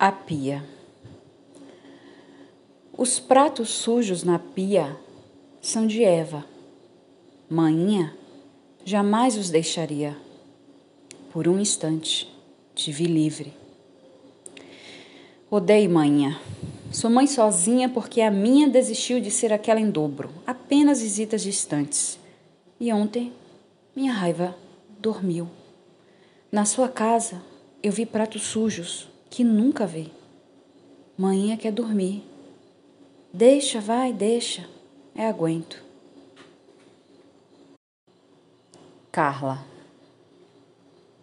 A pia. Os pratos sujos na pia são de Eva. Maninha jamais os deixaria. Por um instante, te vi livre. Odeio manhã. Sou mãe sozinha porque a minha desistiu de ser aquela em dobro, apenas visitas distantes. E ontem, minha raiva dormiu. Na sua casa, eu vi pratos sujos que nunca vi. Manhã quer dormir. Deixa, vai, deixa. É aguento. Carla.